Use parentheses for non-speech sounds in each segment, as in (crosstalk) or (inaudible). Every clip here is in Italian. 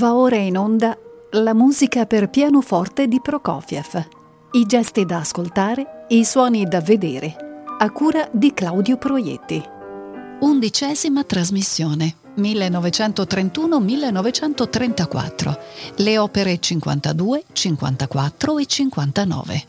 Va ora in onda la musica per pianoforte di Prokofiev. I gesti da ascoltare, i suoni da vedere, a cura di Claudio Proietti. Undicesima trasmissione. 1931-1934. Le opere 52, 54 e 59.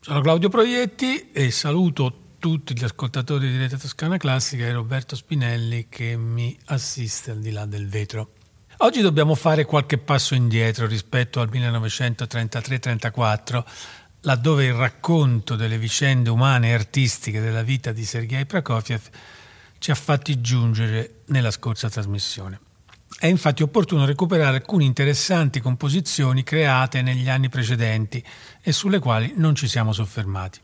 Sono Claudio Proietti e saluto tutti gli ascoltatori di Rete Toscana Classica e Roberto Spinelli che mi assiste al di là del vetro. Oggi dobbiamo fare qualche passo indietro rispetto al 1933-34, laddove il racconto delle vicende umane e artistiche della vita di Sergei Prokofiev ci ha fatti giungere nella scorsa trasmissione. È infatti opportuno recuperare alcune interessanti composizioni create negli anni precedenti e sulle quali non ci siamo soffermati.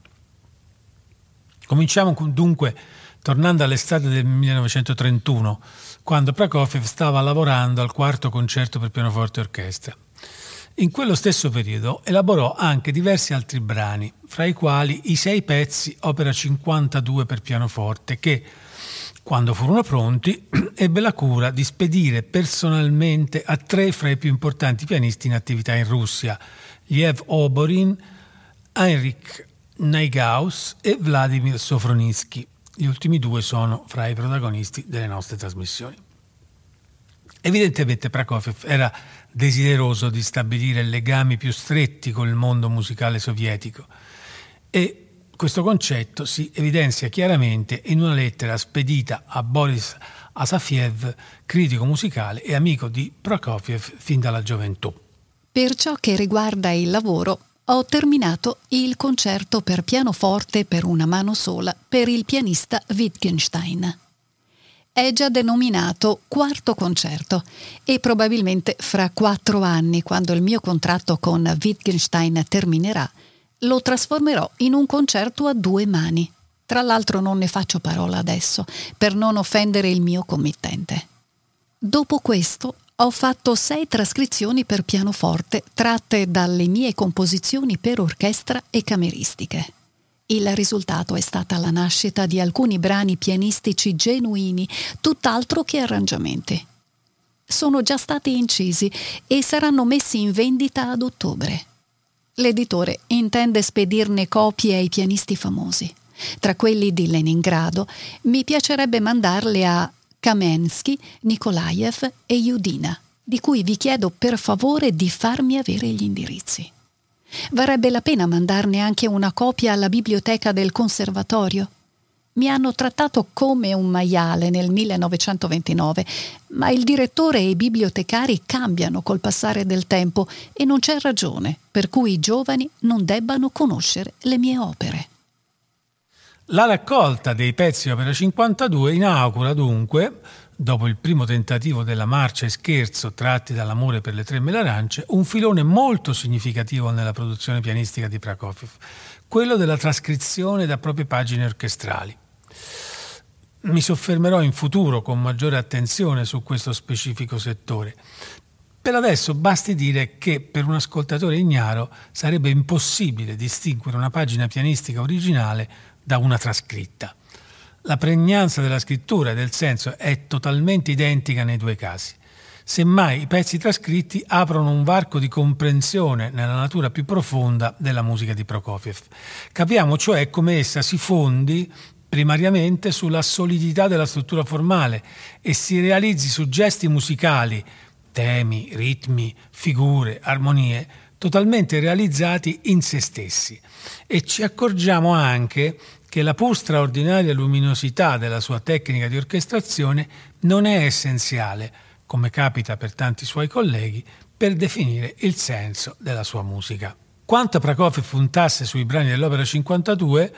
Cominciamo dunque tornando all'estate del 1931, quando Prokofiev stava lavorando al quarto concerto per pianoforte e orchestra. In quello stesso periodo elaborò anche diversi altri brani, fra i quali i sei pezzi opera 52 per pianoforte che, quando furono pronti, (clears throat) ebbe la cura di spedire personalmente a tre fra i più importanti pianisti in attività in Russia, Liev Oborin, Heinrich Naigaus e Vladimir Sofronitsky. Gli ultimi due sono fra i protagonisti delle nostre trasmissioni. Evidentemente Prokofiev era desideroso di stabilire legami più stretti con il mondo musicale sovietico e questo concetto si evidenzia chiaramente in una lettera spedita a Boris Asafiev, critico musicale e amico di Prokofiev fin dalla gioventù. Per ciò che riguarda il lavoro, ho terminato il concerto per pianoforte per una mano sola per il pianista Wittgenstein. È già denominato quarto concerto e probabilmente fra quattro anni, quando il mio contratto con Wittgenstein terminerà, lo trasformerò in un concerto a due mani. Tra l'altro non ne faccio parola adesso, per non offendere il mio committente. Dopo questo ho fatto sei trascrizioni per pianoforte tratte dalle mie composizioni per orchestra e cameristiche. Il risultato è stata la nascita di alcuni brani pianistici genuini, tutt'altro che arrangiamenti. Sono già stati incisi e saranno messi in vendita ad ottobre. L'editore intende spedirne copie ai pianisti famosi. Tra quelli di Leningrado mi piacerebbe mandarle a Kamensky, Nikolaev e Yudina, di cui vi chiedo per favore di farmi avere gli indirizzi. Varrebbe la pena mandarne anche una copia alla biblioteca del conservatorio. Mi hanno trattato come un maiale nel 1929, ma il direttore e i bibliotecari cambiano col passare del tempo e non c'è ragione per cui i giovani non debbano conoscere le mie opere. La raccolta dei pezzi Opera 52 inaugura dunque, dopo il primo tentativo della marcia e scherzo tratti dall'amore per le tre melarance, un filone molto significativo nella produzione pianistica di Prokofiev, quello della trascrizione da proprie pagine orchestrali. Mi soffermerò in futuro con maggiore attenzione su questo specifico settore. Per adesso basti dire che per un ascoltatore ignaro sarebbe impossibile distinguere una pagina pianistica originale da una trascritta. La pregnanza della scrittura e del senso è totalmente identica nei due casi. Semmai i pezzi trascritti aprono un varco di comprensione nella natura più profonda della musica di Prokofiev. Capiamo cioè come essa si fondi primariamente sulla solidità della struttura formale e si realizzi su gesti musicali, temi, ritmi, figure, armonie, totalmente realizzati in se stessi. E ci accorgiamo anche che la pur straordinaria luminosità della sua tecnica di orchestrazione non è essenziale, come capita per tanti suoi colleghi, per definire il senso della sua musica. Quanto Prokofiev puntasse sui brani dell'opera 52,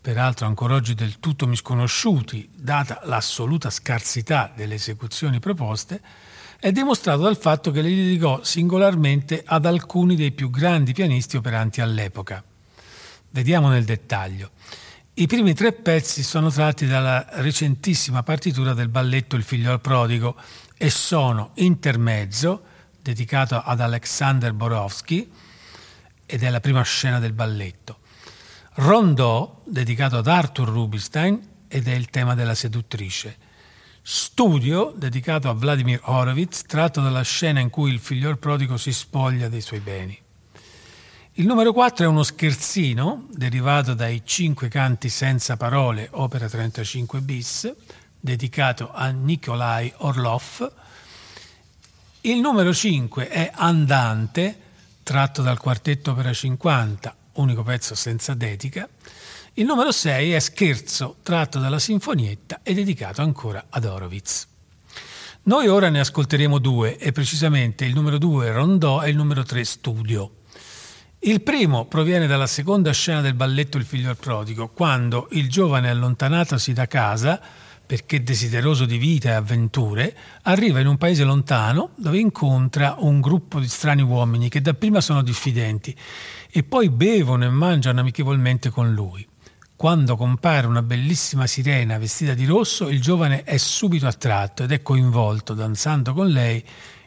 peraltro ancora oggi del tutto misconosciuti, data l'assoluta scarsità delle esecuzioni proposte, è dimostrato dal fatto che le dedicò singolarmente ad alcuni dei più grandi pianisti operanti all'epoca. Vediamo nel dettaglio. I primi tre pezzi sono tratti dalla recentissima partitura del balletto Il figlio prodigo e sono Intermezzo, dedicato ad Alexander Borowski, ed è la prima scena del balletto. Rondò, dedicato ad Arthur Rubinstein, ed è il tema della seduttrice. Studio, dedicato a Vladimir Horowitz, tratto dalla scena in cui il figliol prodigo si spoglia dei suoi beni. Il numero 4 è uno scherzino, derivato dai Cinque canti senza parole, opera 35 bis, dedicato a Nikolai Orlov. Il numero 5 è Andante, tratto dal quartetto opera 50, unico pezzo senza dedica. Il numero 6 è Scherzo, tratto dalla Sinfonietta e dedicato ancora ad Horowitz. Noi ora ne ascolteremo due, e precisamente il numero 2 Rondò e il numero 3 Studio. Il primo proviene dalla seconda scena del balletto Il figlio al prodigo, quando il giovane allontanatosi da casa, perché desideroso di vita e avventure, arriva in un paese lontano dove incontra un gruppo di strani uomini che dapprima sono diffidenti e poi bevono e mangiano amichevolmente con lui. Quando compare una bellissima sirena vestita di rosso, il giovane è subito attratto ed è coinvolto, danzando con lei,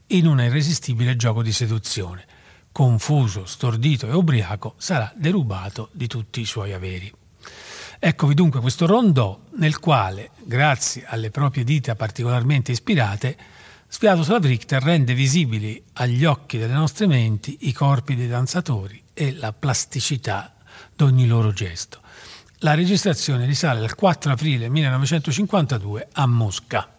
in un irresistibile gioco di seduzione. Confuso, stordito e ubriaco, sarà derubato di tutti i suoi averi. Eccovi dunque questo rondò nel quale, grazie alle proprie dita particolarmente ispirate, Sviatoslav Richter rende visibili agli occhi delle nostre menti i corpi dei danzatori e la plasticità di ogni loro gesto. La registrazione risale al 4 aprile 1952 a Mosca.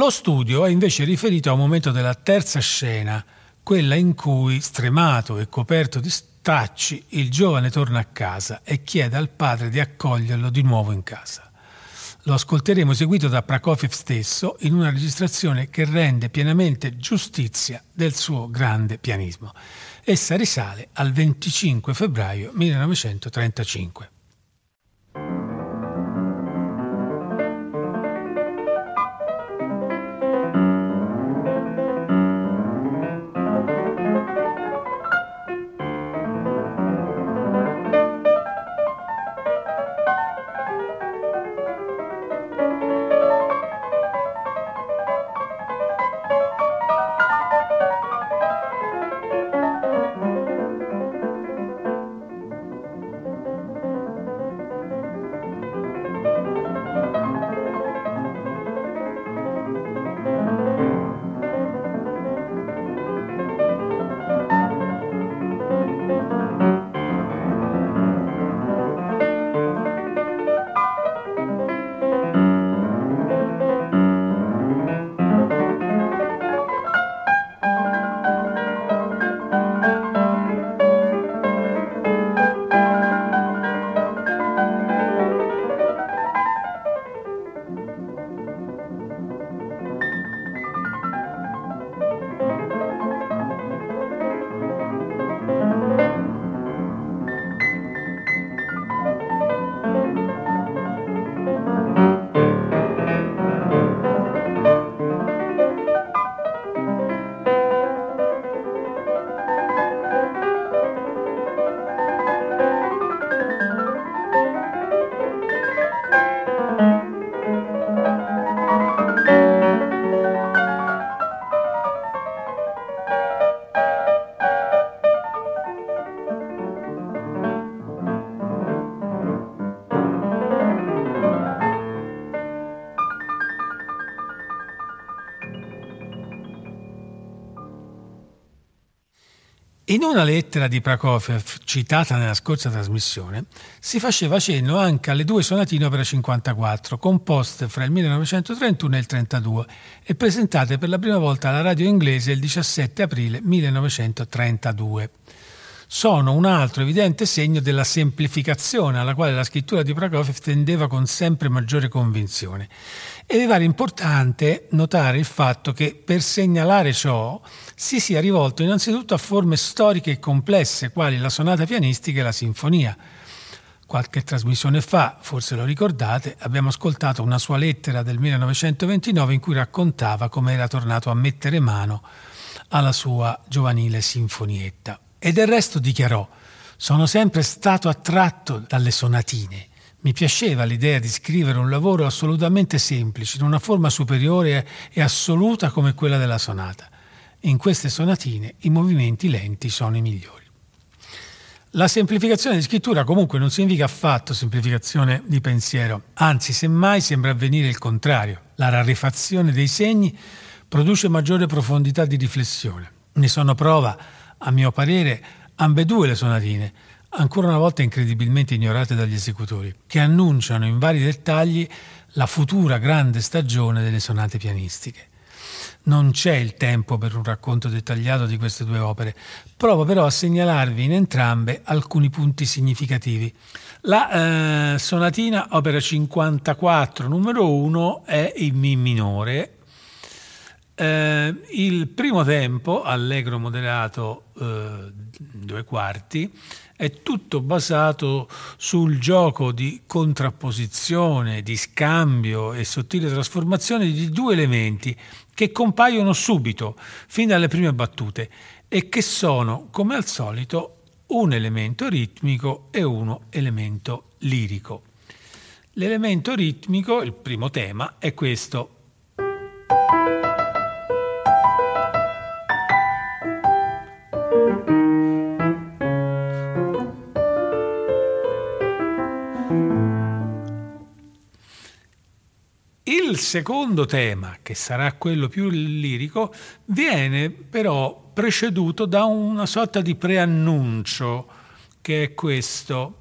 Lo studio è invece riferito a un momento della terza scena, quella in cui, stremato e coperto di stracci, il giovane torna a casa e chiede al padre di accoglierlo di nuovo in casa. Lo ascolteremo eseguito da Prokofiev stesso in una registrazione che rende pienamente giustizia del suo grande pianismo. Essa risale al 25 febbraio 1935. In una lettera di Prokofiev, citata nella scorsa trasmissione, si faceva cenno anche alle due sonatine opera 54, composte fra il 1931 e il 1932 e presentate per la prima volta alla radio inglese il 17 aprile 1932 sono un altro evidente segno della semplificazione alla quale la scrittura di Prokofiev tendeva con sempre maggiore convinzione. E mi pare importante notare il fatto che per segnalare ciò si sia rivolto innanzitutto a forme storiche e complesse, quali la sonata pianistica e la sinfonia. Qualche trasmissione fa, forse lo ricordate, abbiamo ascoltato una sua lettera del 1929 in cui raccontava come era tornato a mettere mano alla sua giovanile sinfonietta. E del resto dichiarò, sono sempre stato attratto dalle sonatine. Mi piaceva l'idea di scrivere un lavoro assolutamente semplice, in una forma superiore e assoluta come quella della sonata. In queste sonatine i movimenti lenti sono i migliori. La semplificazione di scrittura comunque non significa affatto semplificazione di pensiero, anzi semmai sembra avvenire il contrario. La rarefazione dei segni produce maggiore profondità di riflessione. Ne sono prova a mio parere, ambedue le sonatine, ancora una volta incredibilmente ignorate dagli esecutori, che annunciano in vari dettagli la futura grande stagione delle sonate pianistiche. Non c'è il tempo per un racconto dettagliato di queste due opere, provo però a segnalarvi in entrambe alcuni punti significativi. La eh, sonatina opera 54 numero 1 è in Mi minore eh, il primo tempo, allegro moderato eh, due quarti, è tutto basato sul gioco di contrapposizione, di scambio e sottile trasformazione di due elementi che compaiono subito, fin dalle prime battute, e che sono, come al solito, un elemento ritmico e uno elemento lirico. L'elemento ritmico, il primo tema, è questo. Il secondo tema, che sarà quello più lirico, viene però preceduto da una sorta di preannuncio, che è questo.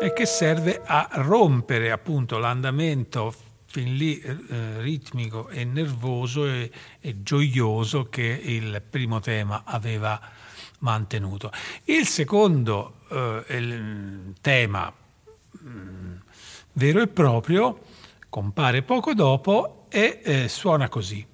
e che serve a rompere appunto l'andamento fin lì eh, ritmico e nervoso e, e, gioioso che il primo tema aveva mantenuto. Il secondo eh, il tema mh, mm, vero e proprio compare poco dopo e eh, suona così.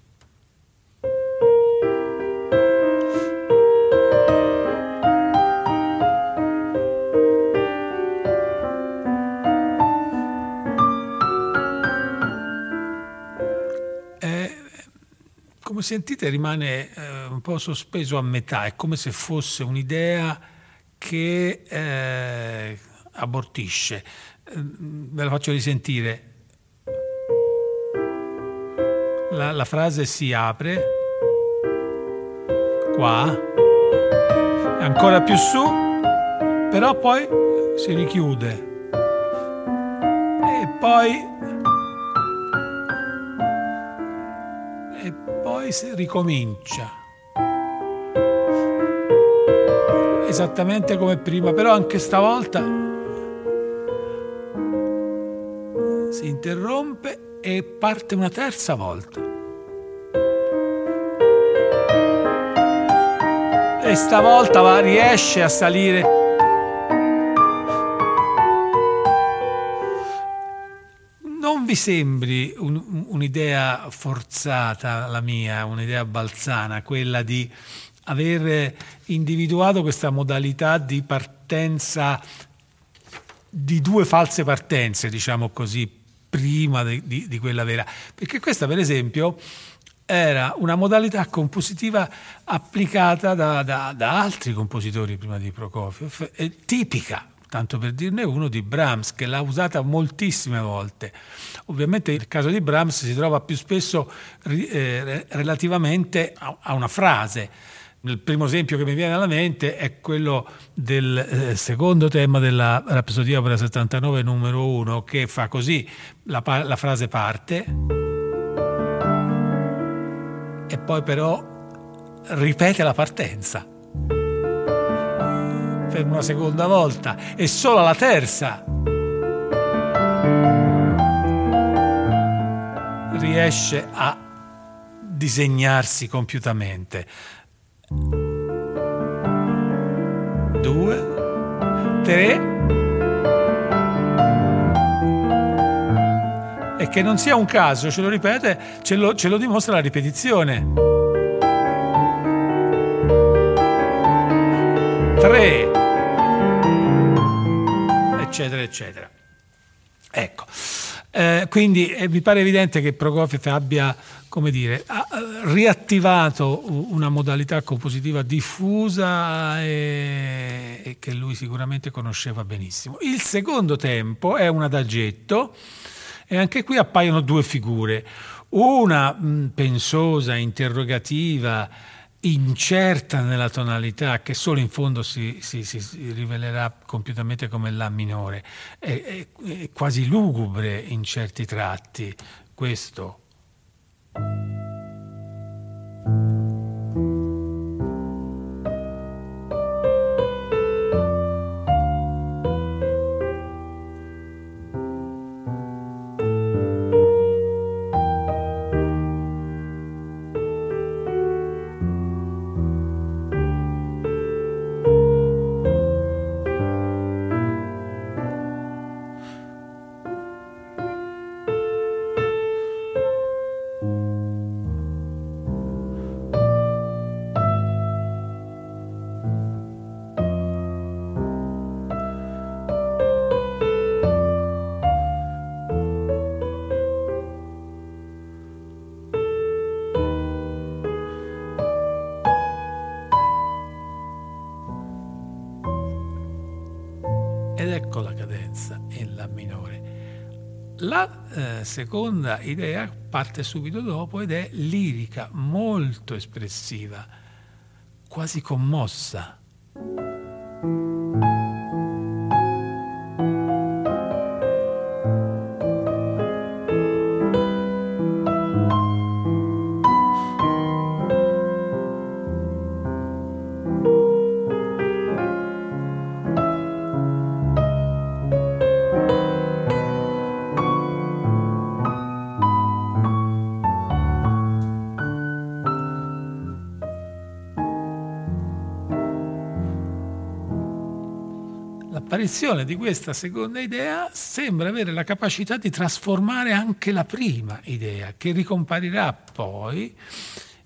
Come sentite rimane eh, un po' sospeso a metà, è come se fosse un'idea che eh, abortisce. Eh, ve la faccio risentire. La, la frase si apre qua, ancora più su, però poi si richiude. E poi poi ricomincia. Esattamente come prima, però anche stavolta si interrompe e parte una terza volta. E stavolta va, riesce a salire vi sembri un, un'idea forzata la mia, un'idea balzana, quella di aver individuato questa modalità di partenza di due false partenze, diciamo così, prima di, di, di quella vera. Perché questa, per esempio, era una modalità compositiva applicata da, da, da altri compositori prima di Prokofiev, tipica tanto per dirne uno, di Brahms, che l'ha usata moltissime volte. Ovviamente il caso di Brahms si trova più spesso eh, relativamente a, una frase. Il primo esempio che mi viene alla mente è quello del eh, secondo tema della Rapsodia Opera 79 numero 1, che fa così, la, la frase parte e poi però ripete la partenza per una seconda volta e solo alla terza riesce a disegnarsi compiutamente. Due, tre, e che non sia un caso, ce lo ripete, ce lo, ce lo dimostra la ripetizione. Tre, eccetera, eccetera. Ecco, eh, quindi eh, mi pare evidente che Prokofiev abbia, come dire, ha riattivato una modalità compositiva diffusa e, e che lui sicuramente conosceva benissimo. Il secondo tempo è un adagetto e anche qui appaiono due figure, una mh, pensosa, interrogativa, incerta nella tonalità che solo in fondo si, si, si rivelerà compiutamente come La minore, è, è, è quasi lugubre in certi tratti questo. Seconda idea parte subito dopo ed è lirica, molto espressiva, quasi commossa. L'apparizione di questa seconda idea sembra avere la capacità di trasformare anche la prima idea, che ricomparirà poi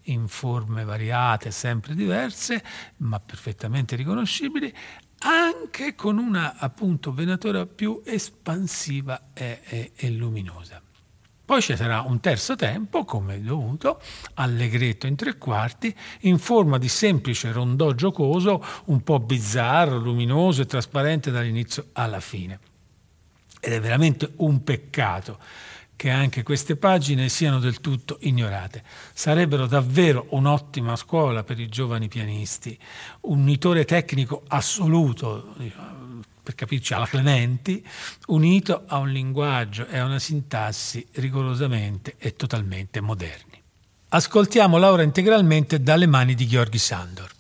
in forme variate, sempre diverse, ma perfettamente riconoscibili, anche con una appunto venatura più espansiva e, e, e luminosa. Poi ci sarà un terzo tempo, come dovuto, allegretto in tre quarti, in forma di semplice rondò giocoso, un po' bizzarro, luminoso e trasparente dall'inizio alla fine. Ed è veramente un peccato che anche queste pagine siano del tutto ignorate. Sarebbero davvero un'ottima scuola per i giovani pianisti, un unitore tecnico assoluto, diciamo, per capirci alla Clementi, unito a un linguaggio e a una sintassi rigorosamente e totalmente moderni. Ascoltiamo l'ora integralmente dalle mani di Gheorghi Sandor.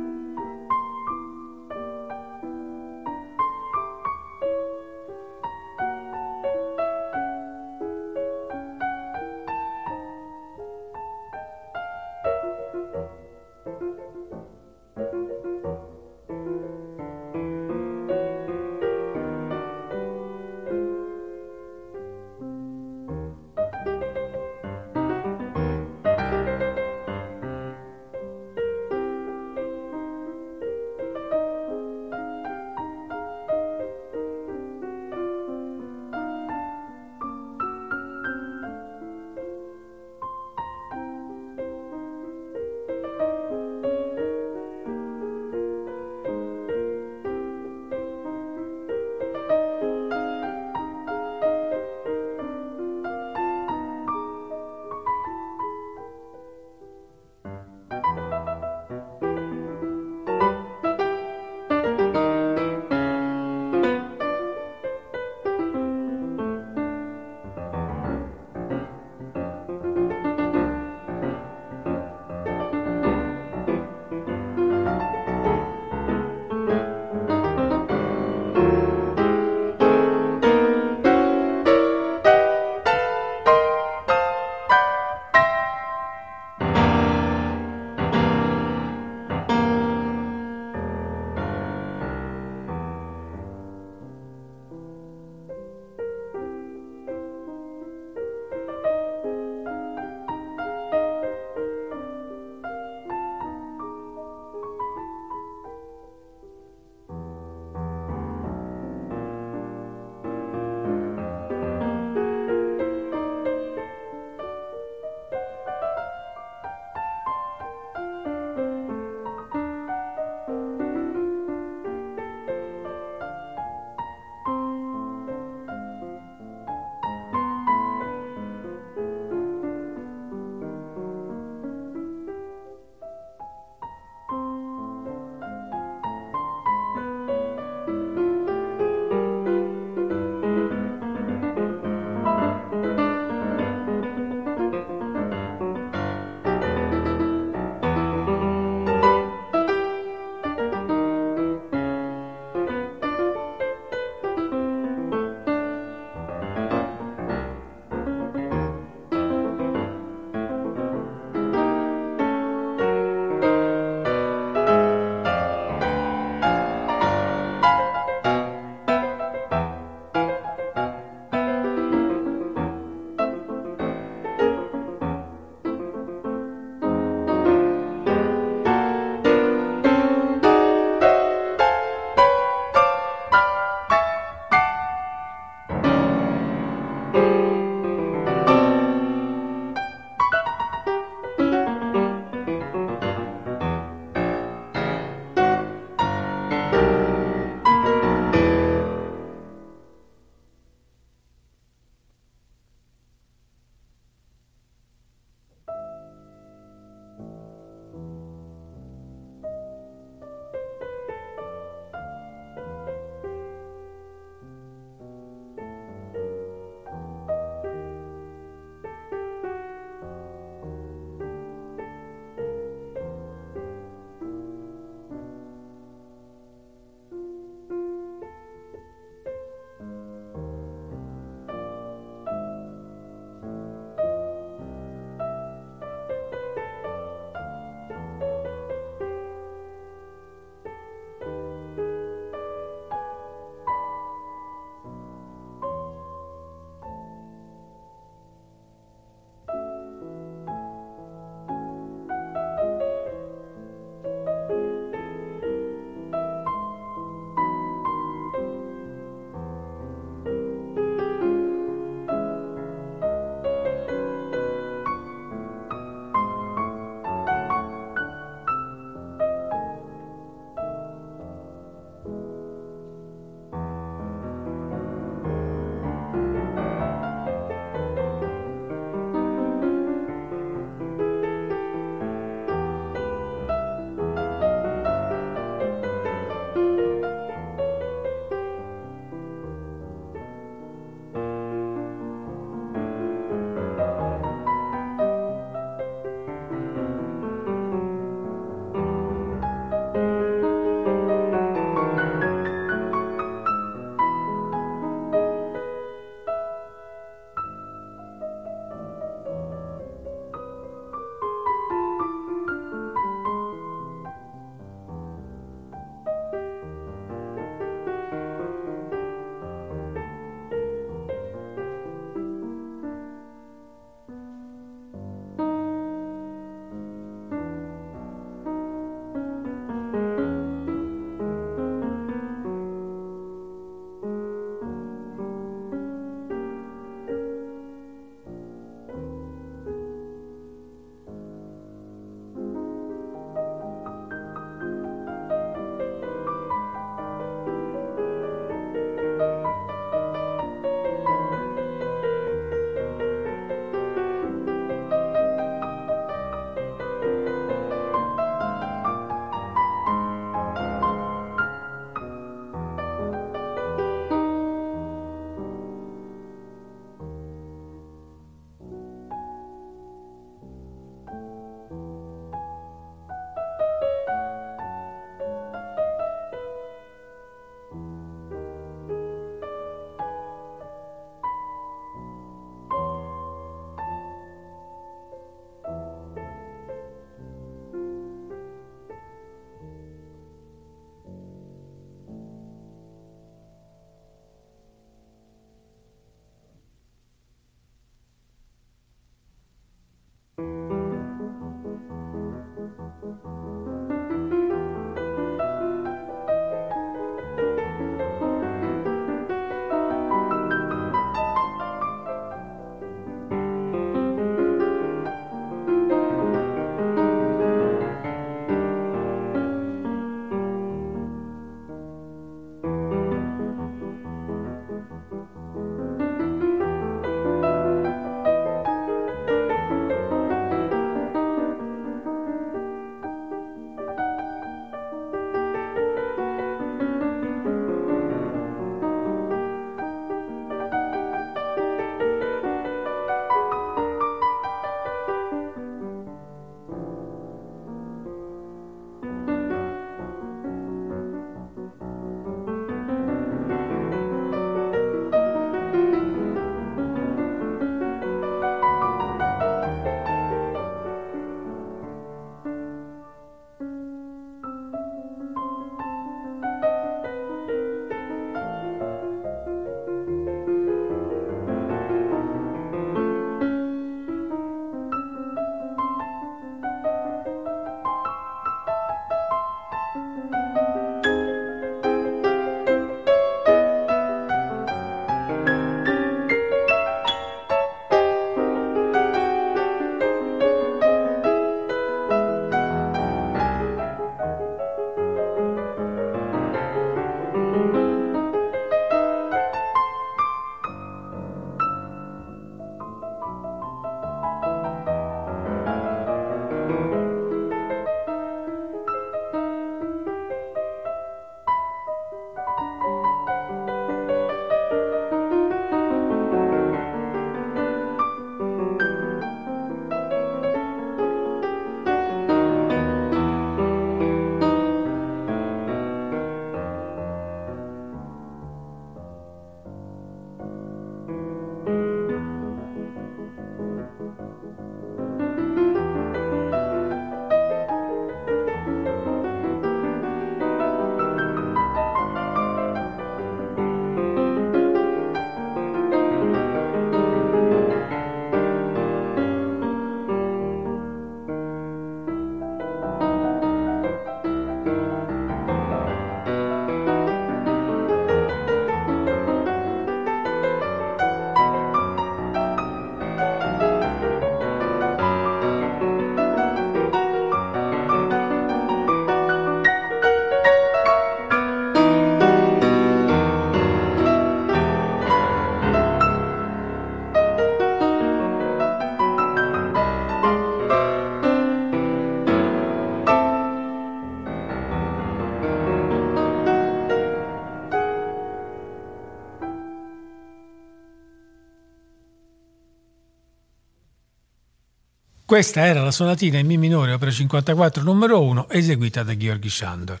Questa era la sonatina in Mi minore opera 54 numero 1 eseguita da Georgi Shandor.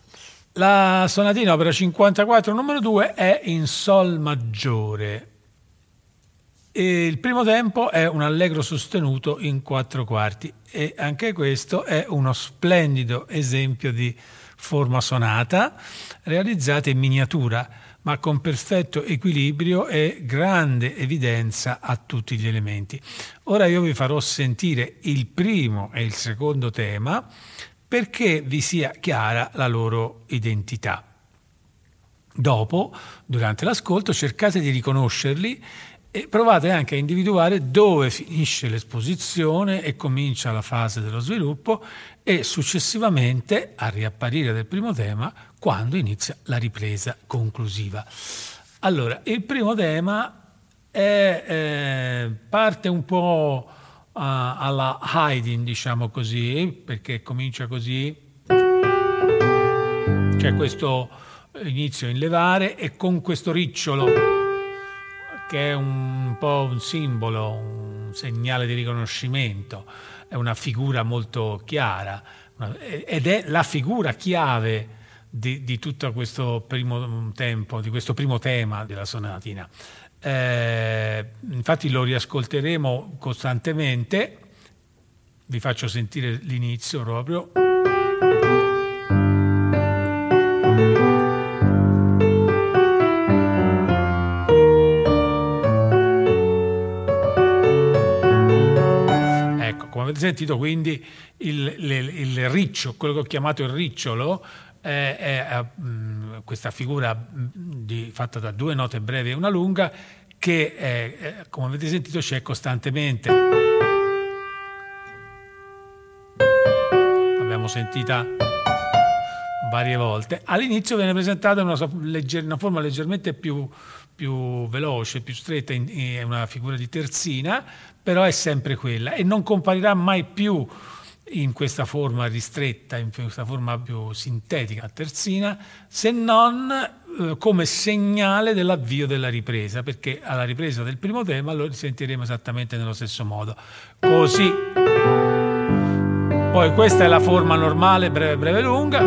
La sonatina opera 54 numero 2 è in Sol maggiore. E il primo tempo è un allegro sostenuto in quattro quarti e anche questo è uno splendido esempio di forma sonata realizzata in miniatura ma con perfetto equilibrio e grande evidenza a tutti gli elementi. Ora io vi farò sentire il primo e il secondo tema perché vi sia chiara la loro identità. Dopo, durante l'ascolto, cercate di riconoscerli e provate anche a individuare dove finisce l'esposizione e comincia la fase dello sviluppo e successivamente a riapparire del primo tema quando inizia la ripresa conclusiva. Allora, il primo tema è, eh, parte un po' alla Haydn, diciamo così, perché comincia così, c'è questo inizio in levare e con questo ricciolo che è un po' un simbolo, un segnale di riconoscimento, è una figura molto chiara ed è la figura chiave di, di tutto questo primo tempo, di questo primo tema della sonatina. Eh, infatti lo riascolteremo costantemente, vi faccio sentire l'inizio proprio. Avete sentito quindi il, il, il, riccio, quello che ho chiamato il ricciolo, è, è mh, questa figura di, fatta da due note brevi e una lunga che, è, come avete sentito, c'è costantemente. L'abbiamo sentita varie volte. All'inizio viene presentata una, una forma leggermente più, più veloce, più stretta, è una figura di terzina, però è sempre quella e non comparirà mai più in questa forma ristretta, in questa forma più sintetica, terzina, se non eh, come segnale dell'avvio della ripresa, perché alla ripresa del primo tema lo risentiremo esattamente nello stesso modo. Così. Poi questa è la forma normale, breve, breve, lunga.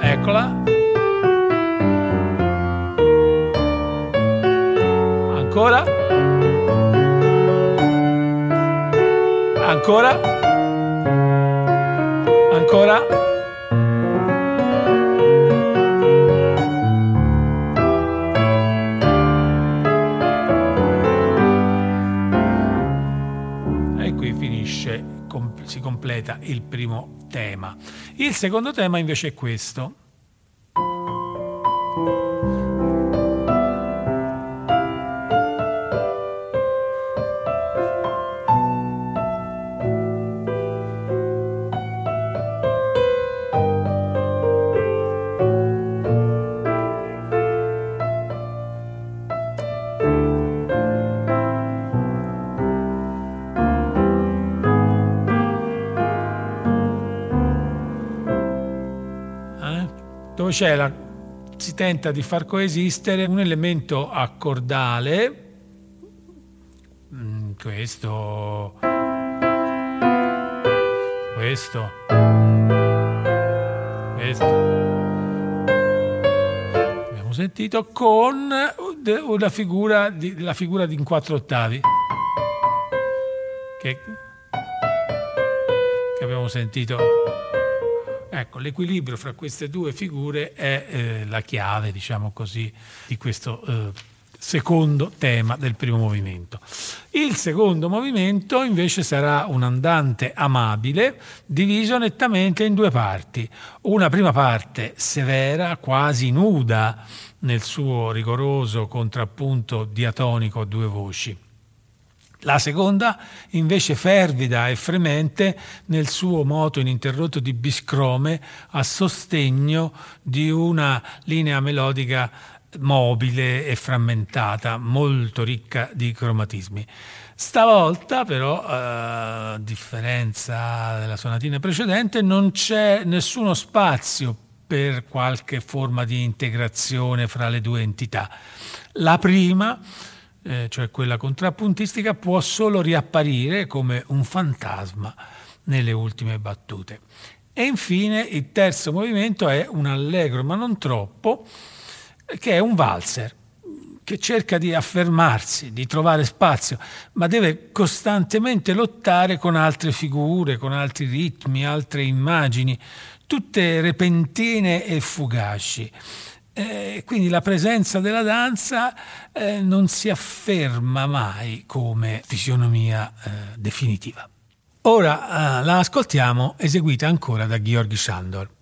Eccola. Ancora. Ancora? Ancora? E qui finisce, si completa il primo tema. Il secondo tema invece è questo. Dove c'è la, si tenta di far coesistere un elemento accordale, mm, questo, questo, questo, sentito, con una figura di, la figura di in quattro ottavi, che, che abbiamo sentito Ecco, l'equilibrio fra queste due figure è eh, la chiave, diciamo così, di questo eh, secondo tema del primo movimento. Il secondo movimento invece sarà un andante amabile diviso nettamente in due parti. Una prima parte severa, quasi nuda nel suo rigoroso contrappunto diatonico a due voci la seconda invece fervida e fremente nel suo moto ininterrotto di biscrome a sostegno di una linea melodica mobile e frammentata, molto ricca di cromatismi. Stavolta però, eh, a differenza della sonatina precedente, non c'è nessuno spazio per qualche forma di integrazione fra le due entità. La prima eh, cioè quella contrappuntistica, può solo riapparire come un fantasma nelle ultime battute. E infine il terzo movimento è un allegro, ma non troppo, che è un valzer che cerca di affermarsi, di trovare spazio, ma deve costantemente lottare con altre figure, con altri ritmi, altre immagini, tutte repentine e fugaci. Eh, quindi la presenza della danza eh, non si afferma mai come fisionomia eh, definitiva. Ora eh, la ascoltiamo eseguita ancora da Georg Shandor.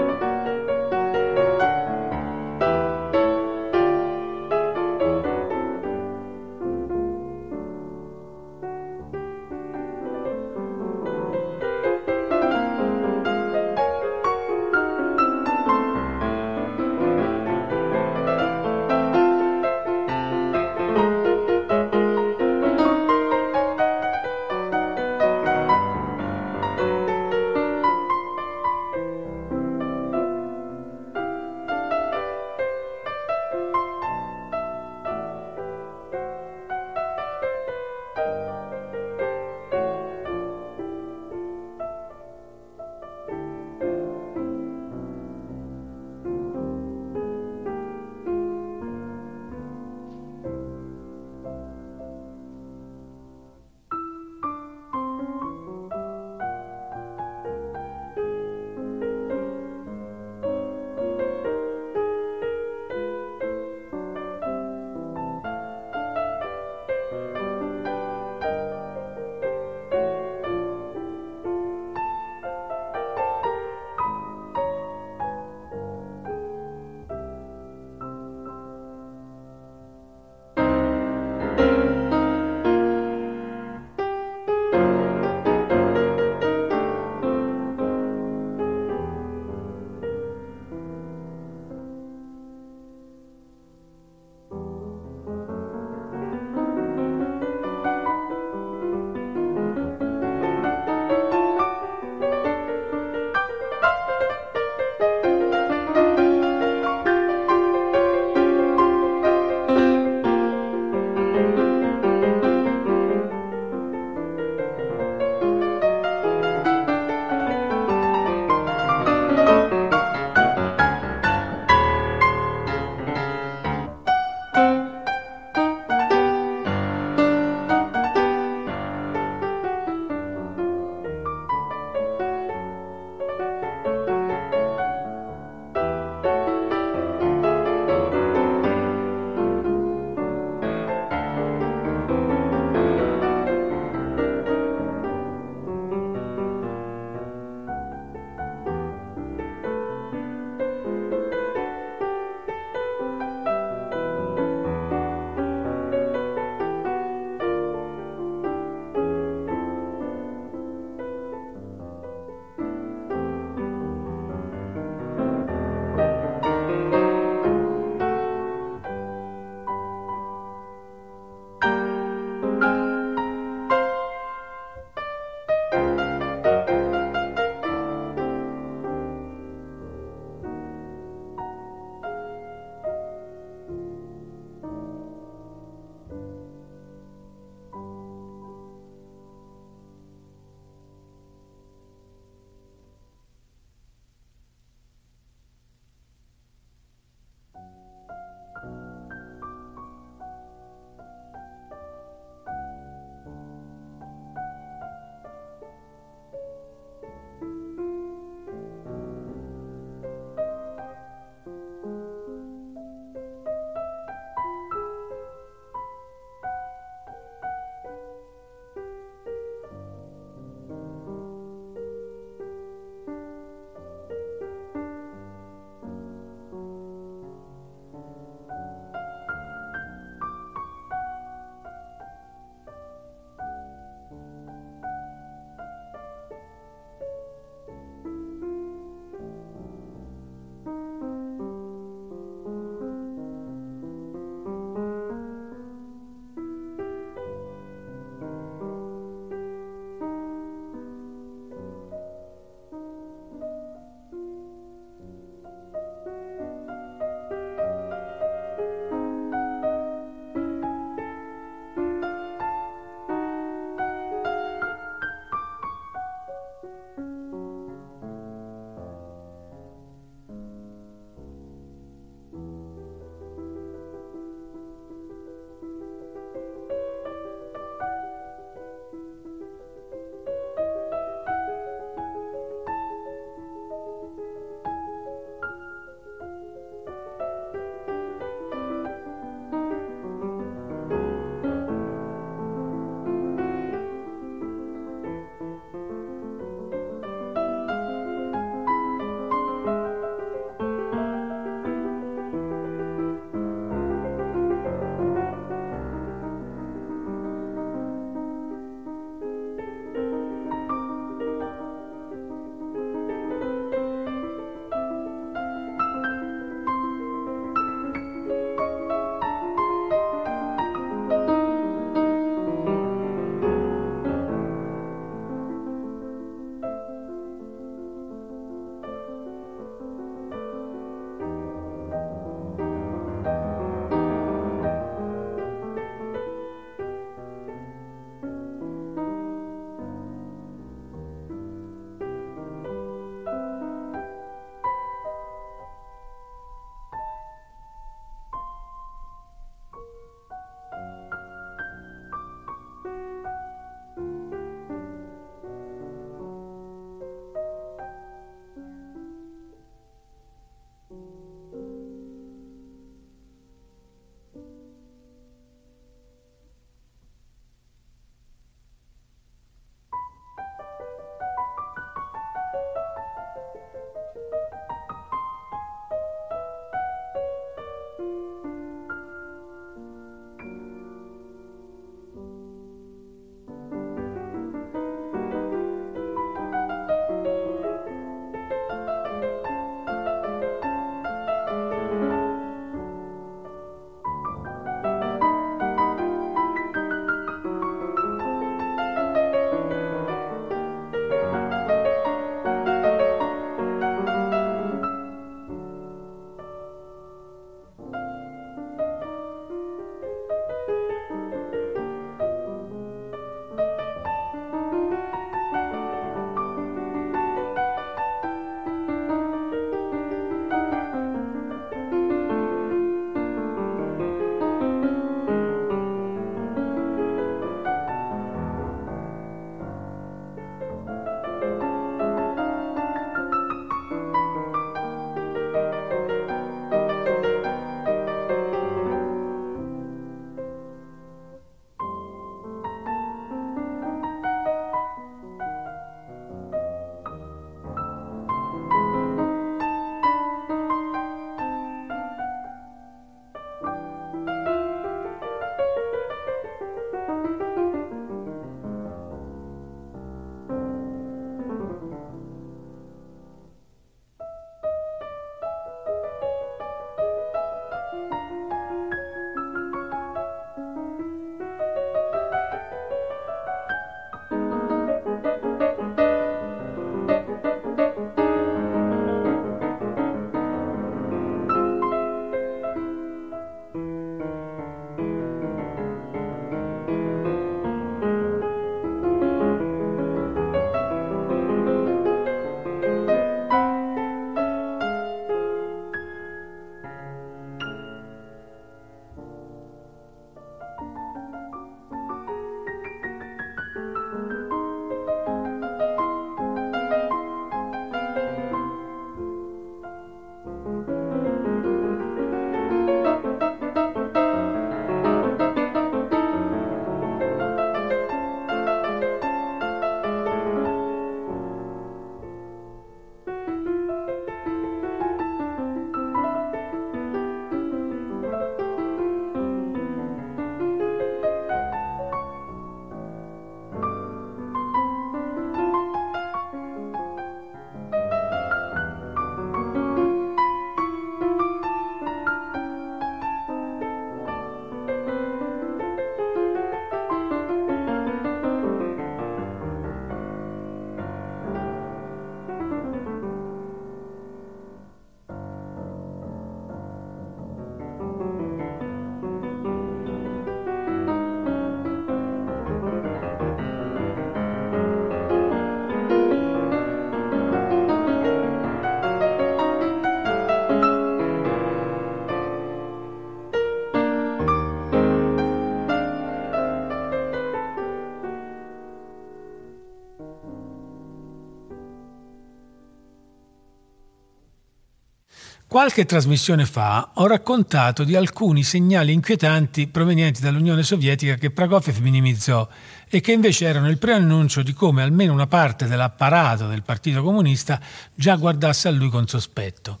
Qualche trasmissione fa ho raccontato di alcuni segnali inquietanti provenienti dall'Unione Sovietica che Prokofiev minimizzò e che invece erano il preannuncio di come almeno una parte dell'apparato del Partito Comunista già guardasse a lui con sospetto.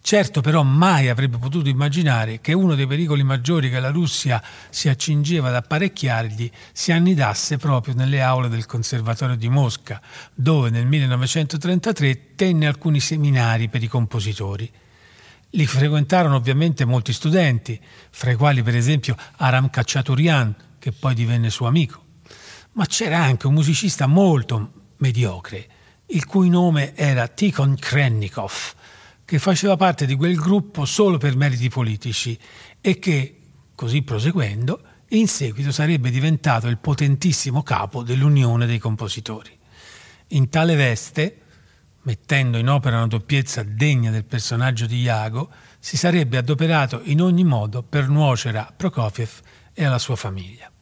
Certo però mai avrebbe potuto immaginare che uno dei pericoli maggiori che la Russia si accingeva ad apparecchiargli si annidasse proprio nelle aule del Conservatorio di Mosca, dove nel 1933 tenne alcuni seminari per i compositori. Li frequentarono ovviamente molti studenti, fra i quali per esempio Aram Khachaturian, che poi divenne suo amico. Ma c'era anche un musicista molto mediocre, il cui nome era Tikhon Krennikov, che faceva parte di quel gruppo solo per meriti politici e che, così proseguendo, in seguito sarebbe diventato il potentissimo capo dell'Unione dei compositori. In tale veste, mettendo in opera una doppiezza degna del personaggio di Iago, si sarebbe adoperato in ogni modo per nuocere a Prokofiev e alla sua famiglia.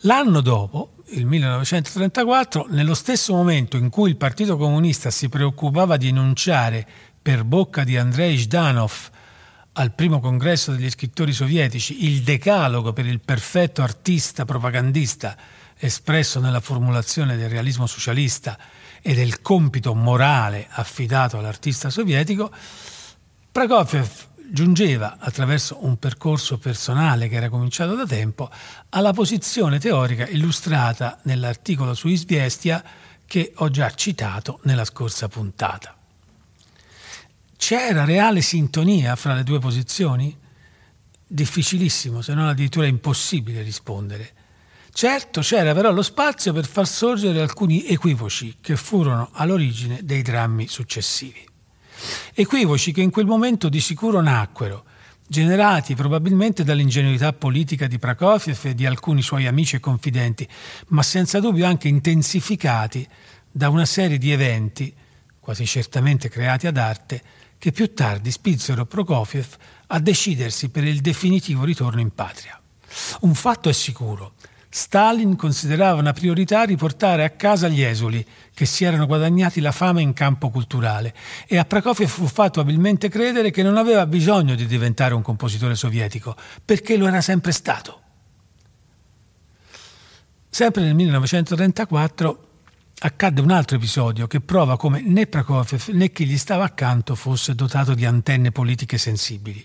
L'anno dopo, il 1934, nello stesso momento in cui il Partito Comunista si preoccupava di enunciare per bocca di Andrei Zhdanov al primo congresso degli scrittori sovietici il decalogo per il perfetto artista propagandista espresso nella formulazione del realismo socialista e del compito morale affidato all'artista sovietico, Prokofiev giungeva, attraverso un percorso personale che era cominciato da tempo, alla posizione teorica illustrata nell'articolo su Isviestia che ho già citato nella scorsa puntata. C'era reale sintonia fra le due posizioni? Difficilissimo, se non addirittura impossibile rispondere. Certo c'era però lo spazio per far sorgere alcuni equivoci che furono all'origine dei drammi successivi. Equivoci che in quel momento di sicuro nacquero, generati probabilmente dall'ingenuità politica di Prokofiev e di alcuni suoi amici e confidenti, ma senza dubbio anche intensificati da una serie di eventi, quasi certamente creati ad arte, che più tardi spinsero Prokofiev a decidersi per il definitivo ritorno in patria. Un fatto è sicuro, Stalin considerava una priorità riportare a casa gli esuli, che si erano guadagnati la fama in campo culturale, e a Prokofiev fu fatto abilmente credere che non aveva bisogno di diventare un compositore sovietico, perché lo era sempre stato. Sempre nel 1934 accadde un altro episodio che prova come né Prokofiev né chi gli stava accanto fosse dotato di antenne politiche sensibili.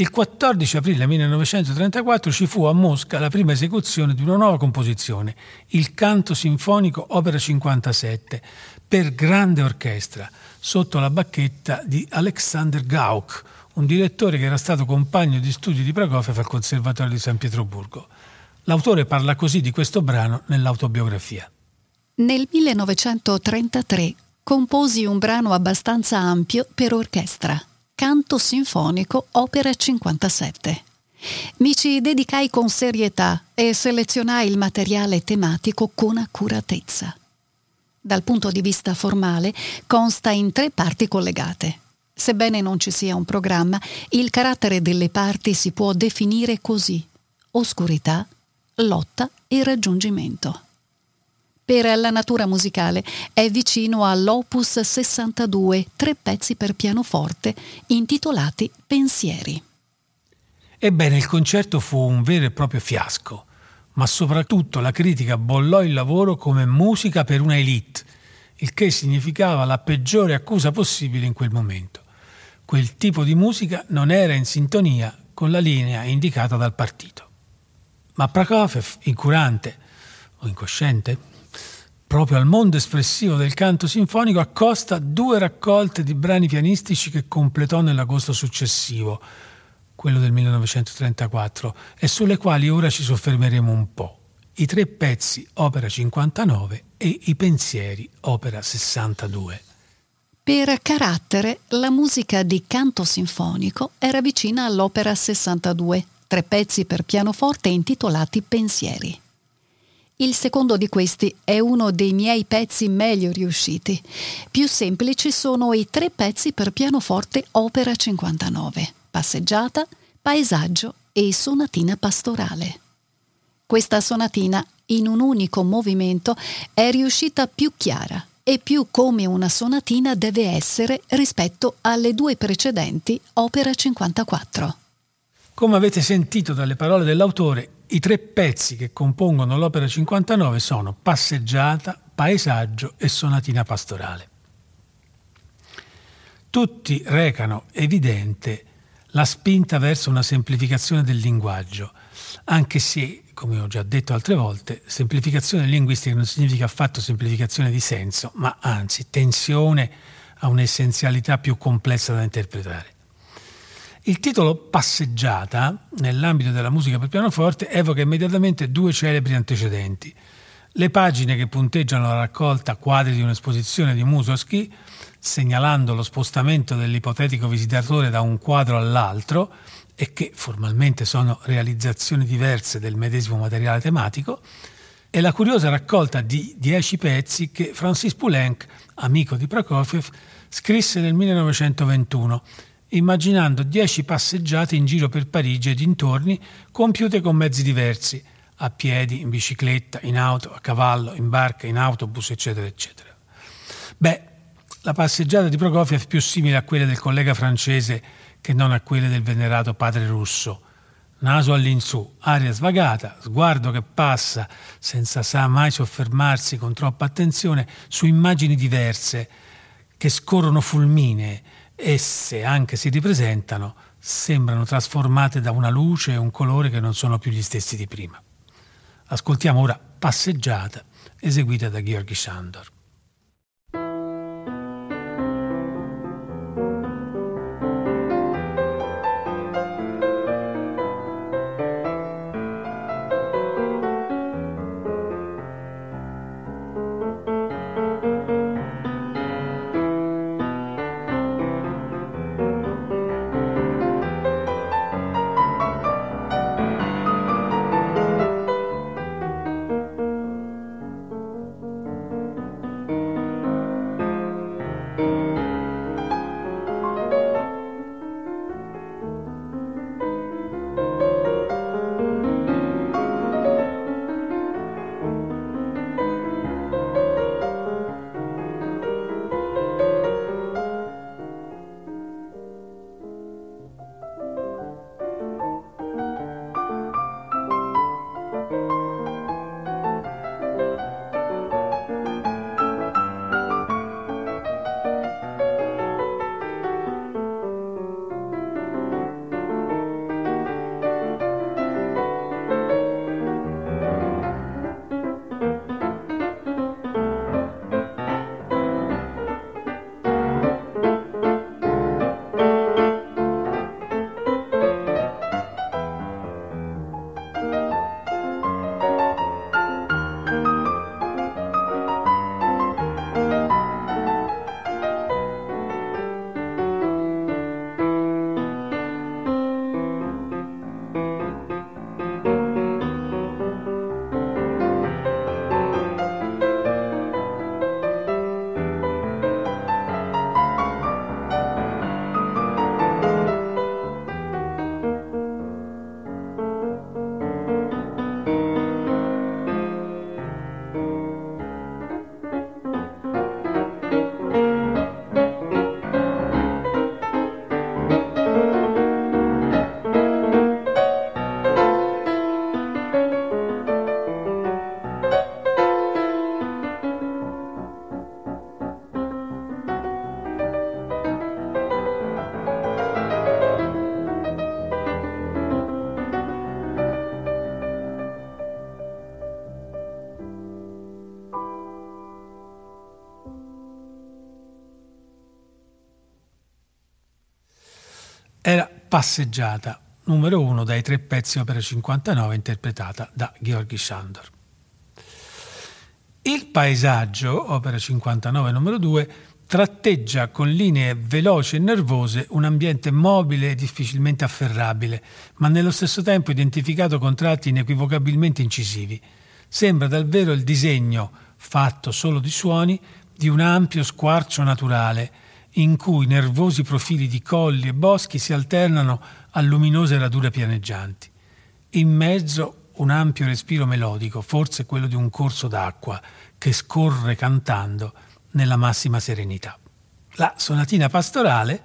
Il 14 aprile 1934 ci fu a Mosca la prima esecuzione di una nuova composizione, il Canto Sinfonico Opera 57, per grande orchestra, sotto la bacchetta di Alexander Gauck, un direttore che era stato compagno di studi di Prokofiev al Conservatorio di San Pietroburgo. L'autore parla così di questo brano nell'autobiografia. Nel 1933 composi un brano abbastanza ampio per orchestra Canto Sinfonico Opera 57. Mi ci dedicai con serietà e selezionai il materiale tematico con accuratezza. Dal punto di vista formale consta in tre parti collegate. Sebbene non ci sia un programma, il carattere delle parti si può definire così: oscurità, lotta e raggiungimento per la natura musicale è vicino all'Opus 62, tre pezzi per pianoforte intitolati Pensieri. Ebbene, il concerto fu un vero e proprio fiasco, ma soprattutto la critica bollò il lavoro come musica per una elite, il che significava la peggiore accusa possibile in quel momento. Quel tipo di musica non era in sintonia con la linea indicata dal partito. Ma Prokofiev, incurante o incosciente, proprio al mondo espressivo del canto sinfonico accosta due raccolte di brani pianistici che completò nell'agosto successivo, quello del 1934, e sulle quali ora ci soffermeremo un po'. I tre pezzi opera 59 e i pensieri opera 62. Per carattere, la musica di canto sinfonico era vicina all'opera 62, tre pezzi per pianoforte intitolati Pensieri. Il secondo di questi è uno dei miei pezzi meglio riusciti. Più semplici sono i tre pezzi per pianoforte Opera 59, Passeggiata, Paesaggio e Sonatina pastorale. Questa sonatina, in un unico movimento, è riuscita più chiara, e più come una sonatina deve essere rispetto alle due precedenti Opera 54. Come avete sentito dalle parole dell'autore, i tre pezzi che compongono l'Opera 59 sono Passeggiata, Paesaggio e Sonatina pastorale. Tutti recano evidente la spinta verso una semplificazione del linguaggio, anche se, come ho già detto altre volte, semplificazione linguistica non significa affatto semplificazione di senso, ma anzi tensione a un'essenzialità più complessa da interpretare. Il titolo Passeggiata, nell'ambito della musica per pianoforte, evoca immediatamente due celebri antecedenti. Le pagine che punteggiano la raccolta Quadri di un'esposizione di Mussorgsky segnalando lo spostamento dell'ipotetico visitatore da un quadro all'altro e che formalmente sono realizzazioni diverse del medesimo materiale tematico, e la curiosa raccolta di dieci pezzi che Francis Poulenc, amico di Prokofiev, scrisse nel 1921, immaginando dieci passeggiate in giro per Parigi e dintorni compiute con mezzi diversi, a piedi, in bicicletta, in auto, a cavallo, in barca, in autobus, eccetera, eccetera. Beh, la passeggiata di Prokofiev è più simile a quelle del collega francese che non a quelle del venerato padre russo. Naso all'insù, aria svagata, sguardo che passa senza sa mai soffermarsi con troppa attenzione su immagini diverse che scorrono fulminee. Esse, anche se ripresentano, sembrano trasformate da una luce e un colore che non sono più gli stessi di prima. Ascoltiamo ora Passeggiata, eseguita da Georgi Sandor. Passeggiata, numero uno dai tre pezzi opera 59 interpretata da Georgi Sandor. Il paesaggio, opera 59 numero 2, tratteggia con linee veloci e nervose un ambiente mobile e difficilmente afferrabile, ma nello stesso tempo identificato con tratti inequivocabilmente incisivi. Sembra davvero il disegno, fatto solo di suoni, di un ampio squarcio naturale, in cui nervosi profili di colli e boschi si alternano a luminose radure pianeggianti. In mezzo un ampio respiro melodico, forse quello di un corso d'acqua, che scorre cantando, nella massima serenità. La sonatina pastorale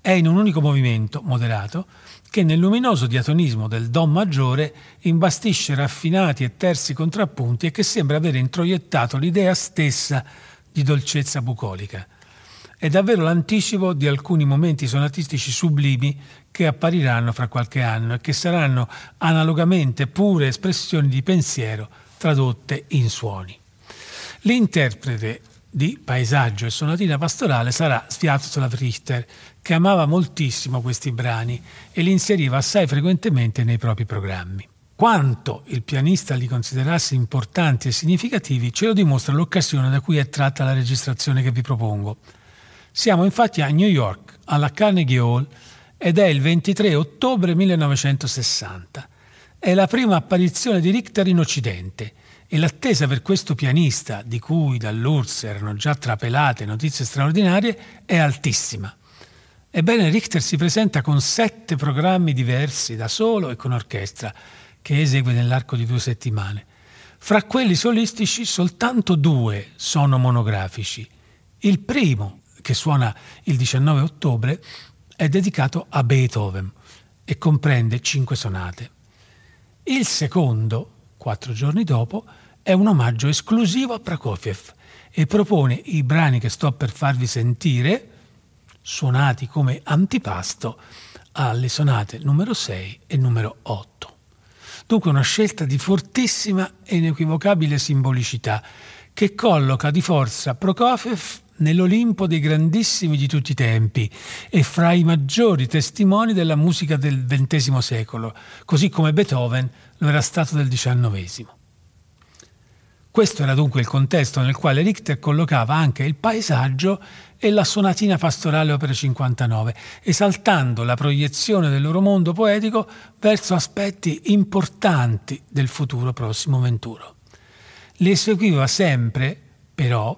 è in un unico movimento moderato che nel luminoso diatonismo del Do maggiore imbastisce raffinati e terzi contrappunti e che sembra avere introiettato l'idea stessa di dolcezza bucolica. È davvero l'anticipo di alcuni momenti sonatistici sublimi che appariranno fra qualche anno e che saranno analogamente pure espressioni di pensiero tradotte in suoni. L'interprete di paesaggio e sonatina pastorale sarà Sviatoslav Richter, che amava moltissimo questi brani e li inseriva assai frequentemente nei propri programmi. Quanto il pianista li considerasse importanti e significativi ce lo dimostra l'occasione da cui è tratta la registrazione che vi propongo. Siamo infatti a New York, alla Carnegie Hall, ed è il 23 ottobre 1960. È la prima apparizione di Richter in Occidente e l'attesa per questo pianista, di cui dall'URSS erano già trapelate notizie straordinarie, è altissima. Ebbene, Richter si presenta con sette programmi diversi, da solo e con orchestra, che esegue nell'arco di due settimane. Fra quelli solistici soltanto due sono monografici. Il primo, che suona il 19 ottobre, è dedicato a Beethoven e comprende cinque sonate. Il secondo, quattro giorni dopo, è un omaggio esclusivo a Prokofiev e propone i brani che sto per farvi sentire, suonati come antipasto, alle sonate numero 6 e numero 8. Dunque una scelta di fortissima e inequivocabile simbolicità che colloca di forza Prokofiev nell'Olimpo dei grandissimi di tutti i tempi e fra i maggiori testimoni della musica del XX secolo, così come Beethoven lo era stato del XIX. Questo era dunque il contesto nel quale Richter collocava anche il paesaggio e la sonatina pastorale opera 59, esaltando la proiezione del loro mondo poetico verso aspetti importanti del futuro prossimo venturo. Li eseguiva sempre, però,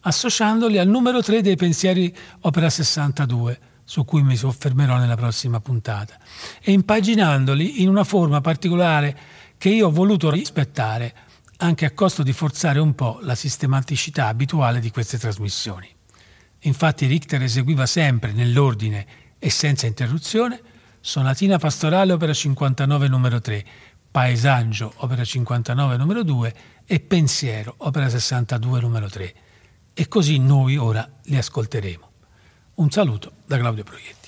associandoli al numero 3 dei pensieri opera 62, su cui mi soffermerò nella prossima puntata, e impaginandoli in una forma particolare che io ho voluto rispettare, anche a costo di forzare un po' la sistematicità abituale di queste trasmissioni. Infatti Richter eseguiva sempre nell'ordine e senza interruzione Sonatina pastorale opera 59 numero 3, Paesaggio opera 59 numero 2 e Pensiero opera 62 numero 3 e così noi ora li ascolteremo. Un saluto da Claudio Proietti.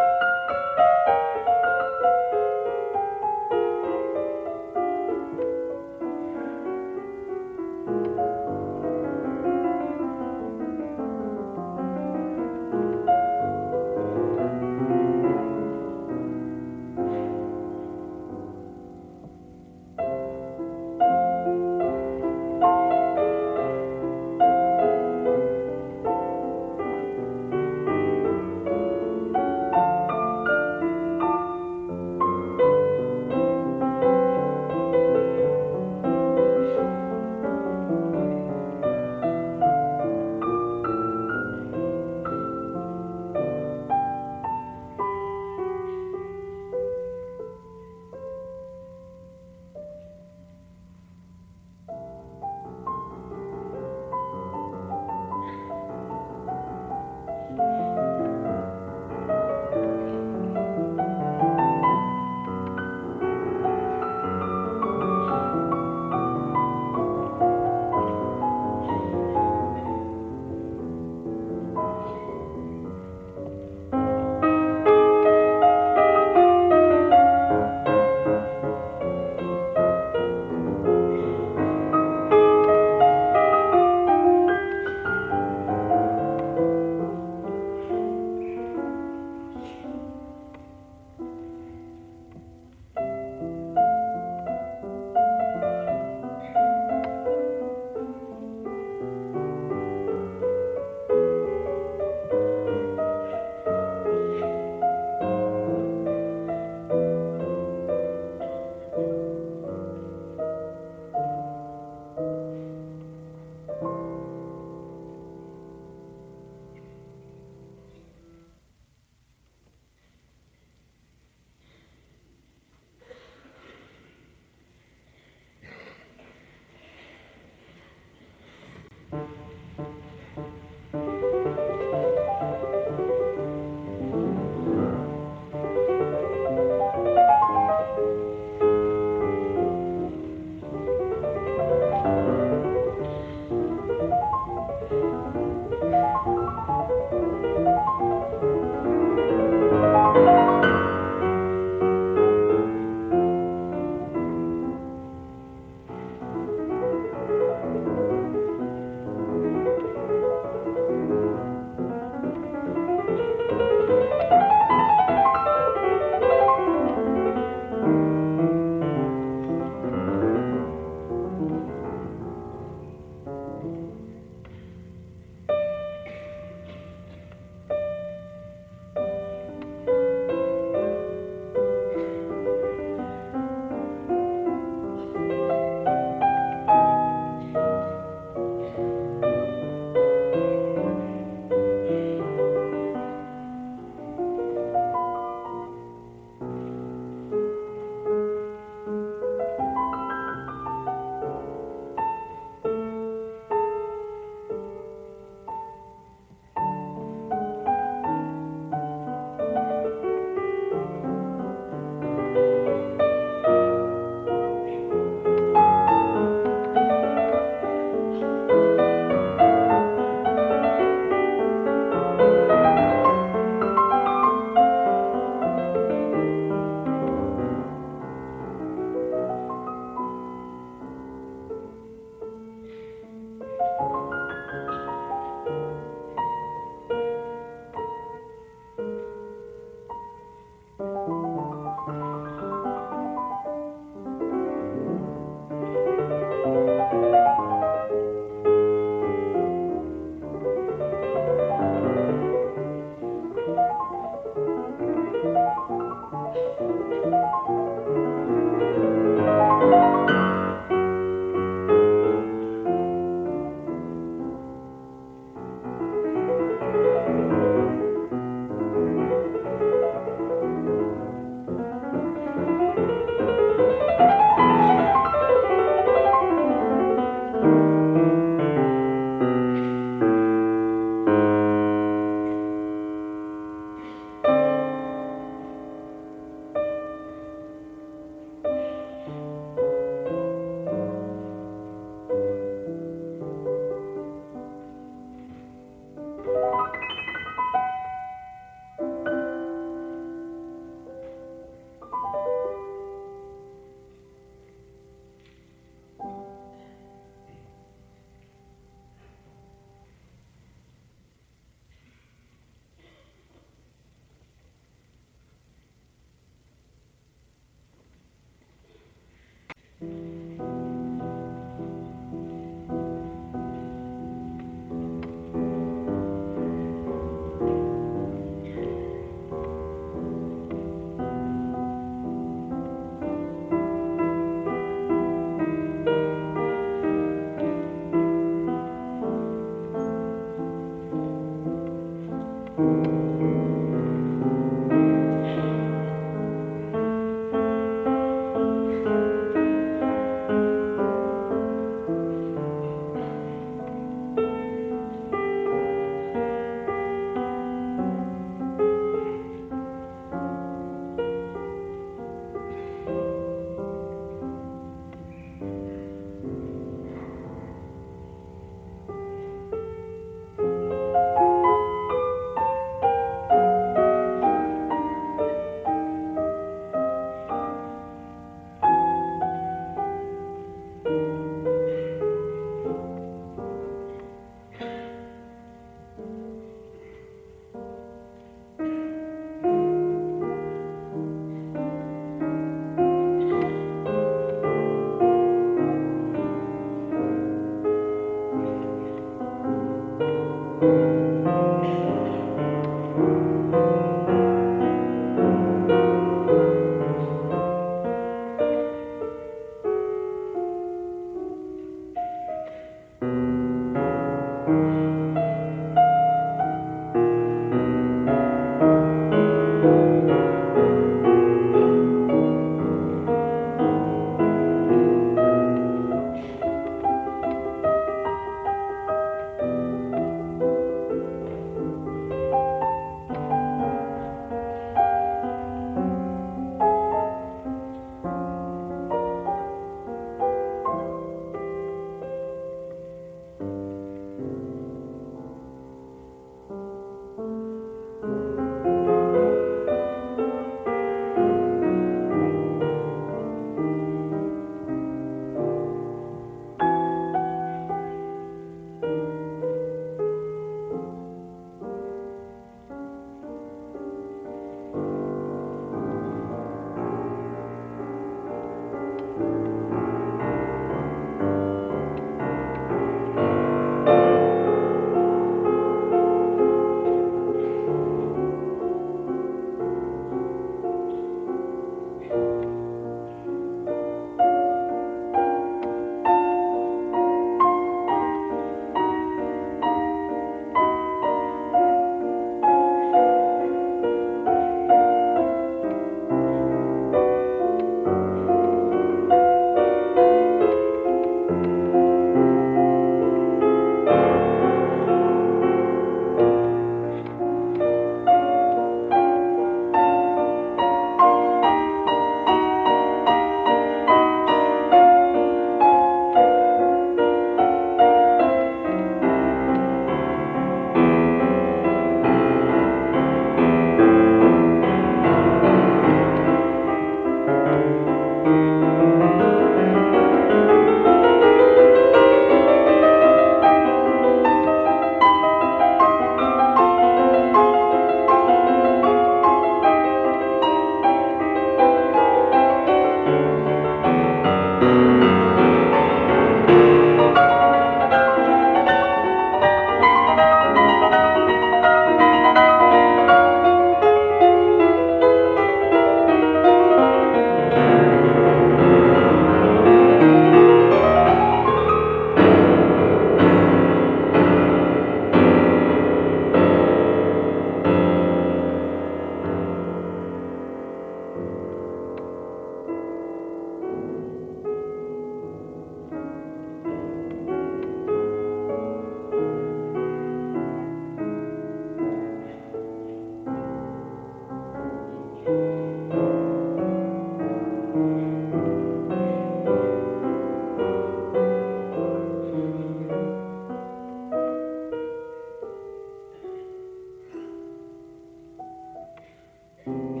Amen.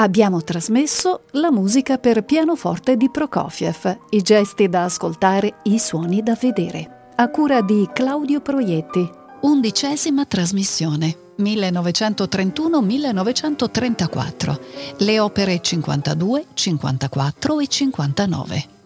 Abbiamo trasmesso la musica per pianoforte di Prokofiev, i gesti da ascoltare, i suoni da vedere, a cura di Claudio Proietti. Undicesima trasmissione. 1931-1934, le opere 52, 54 e 59.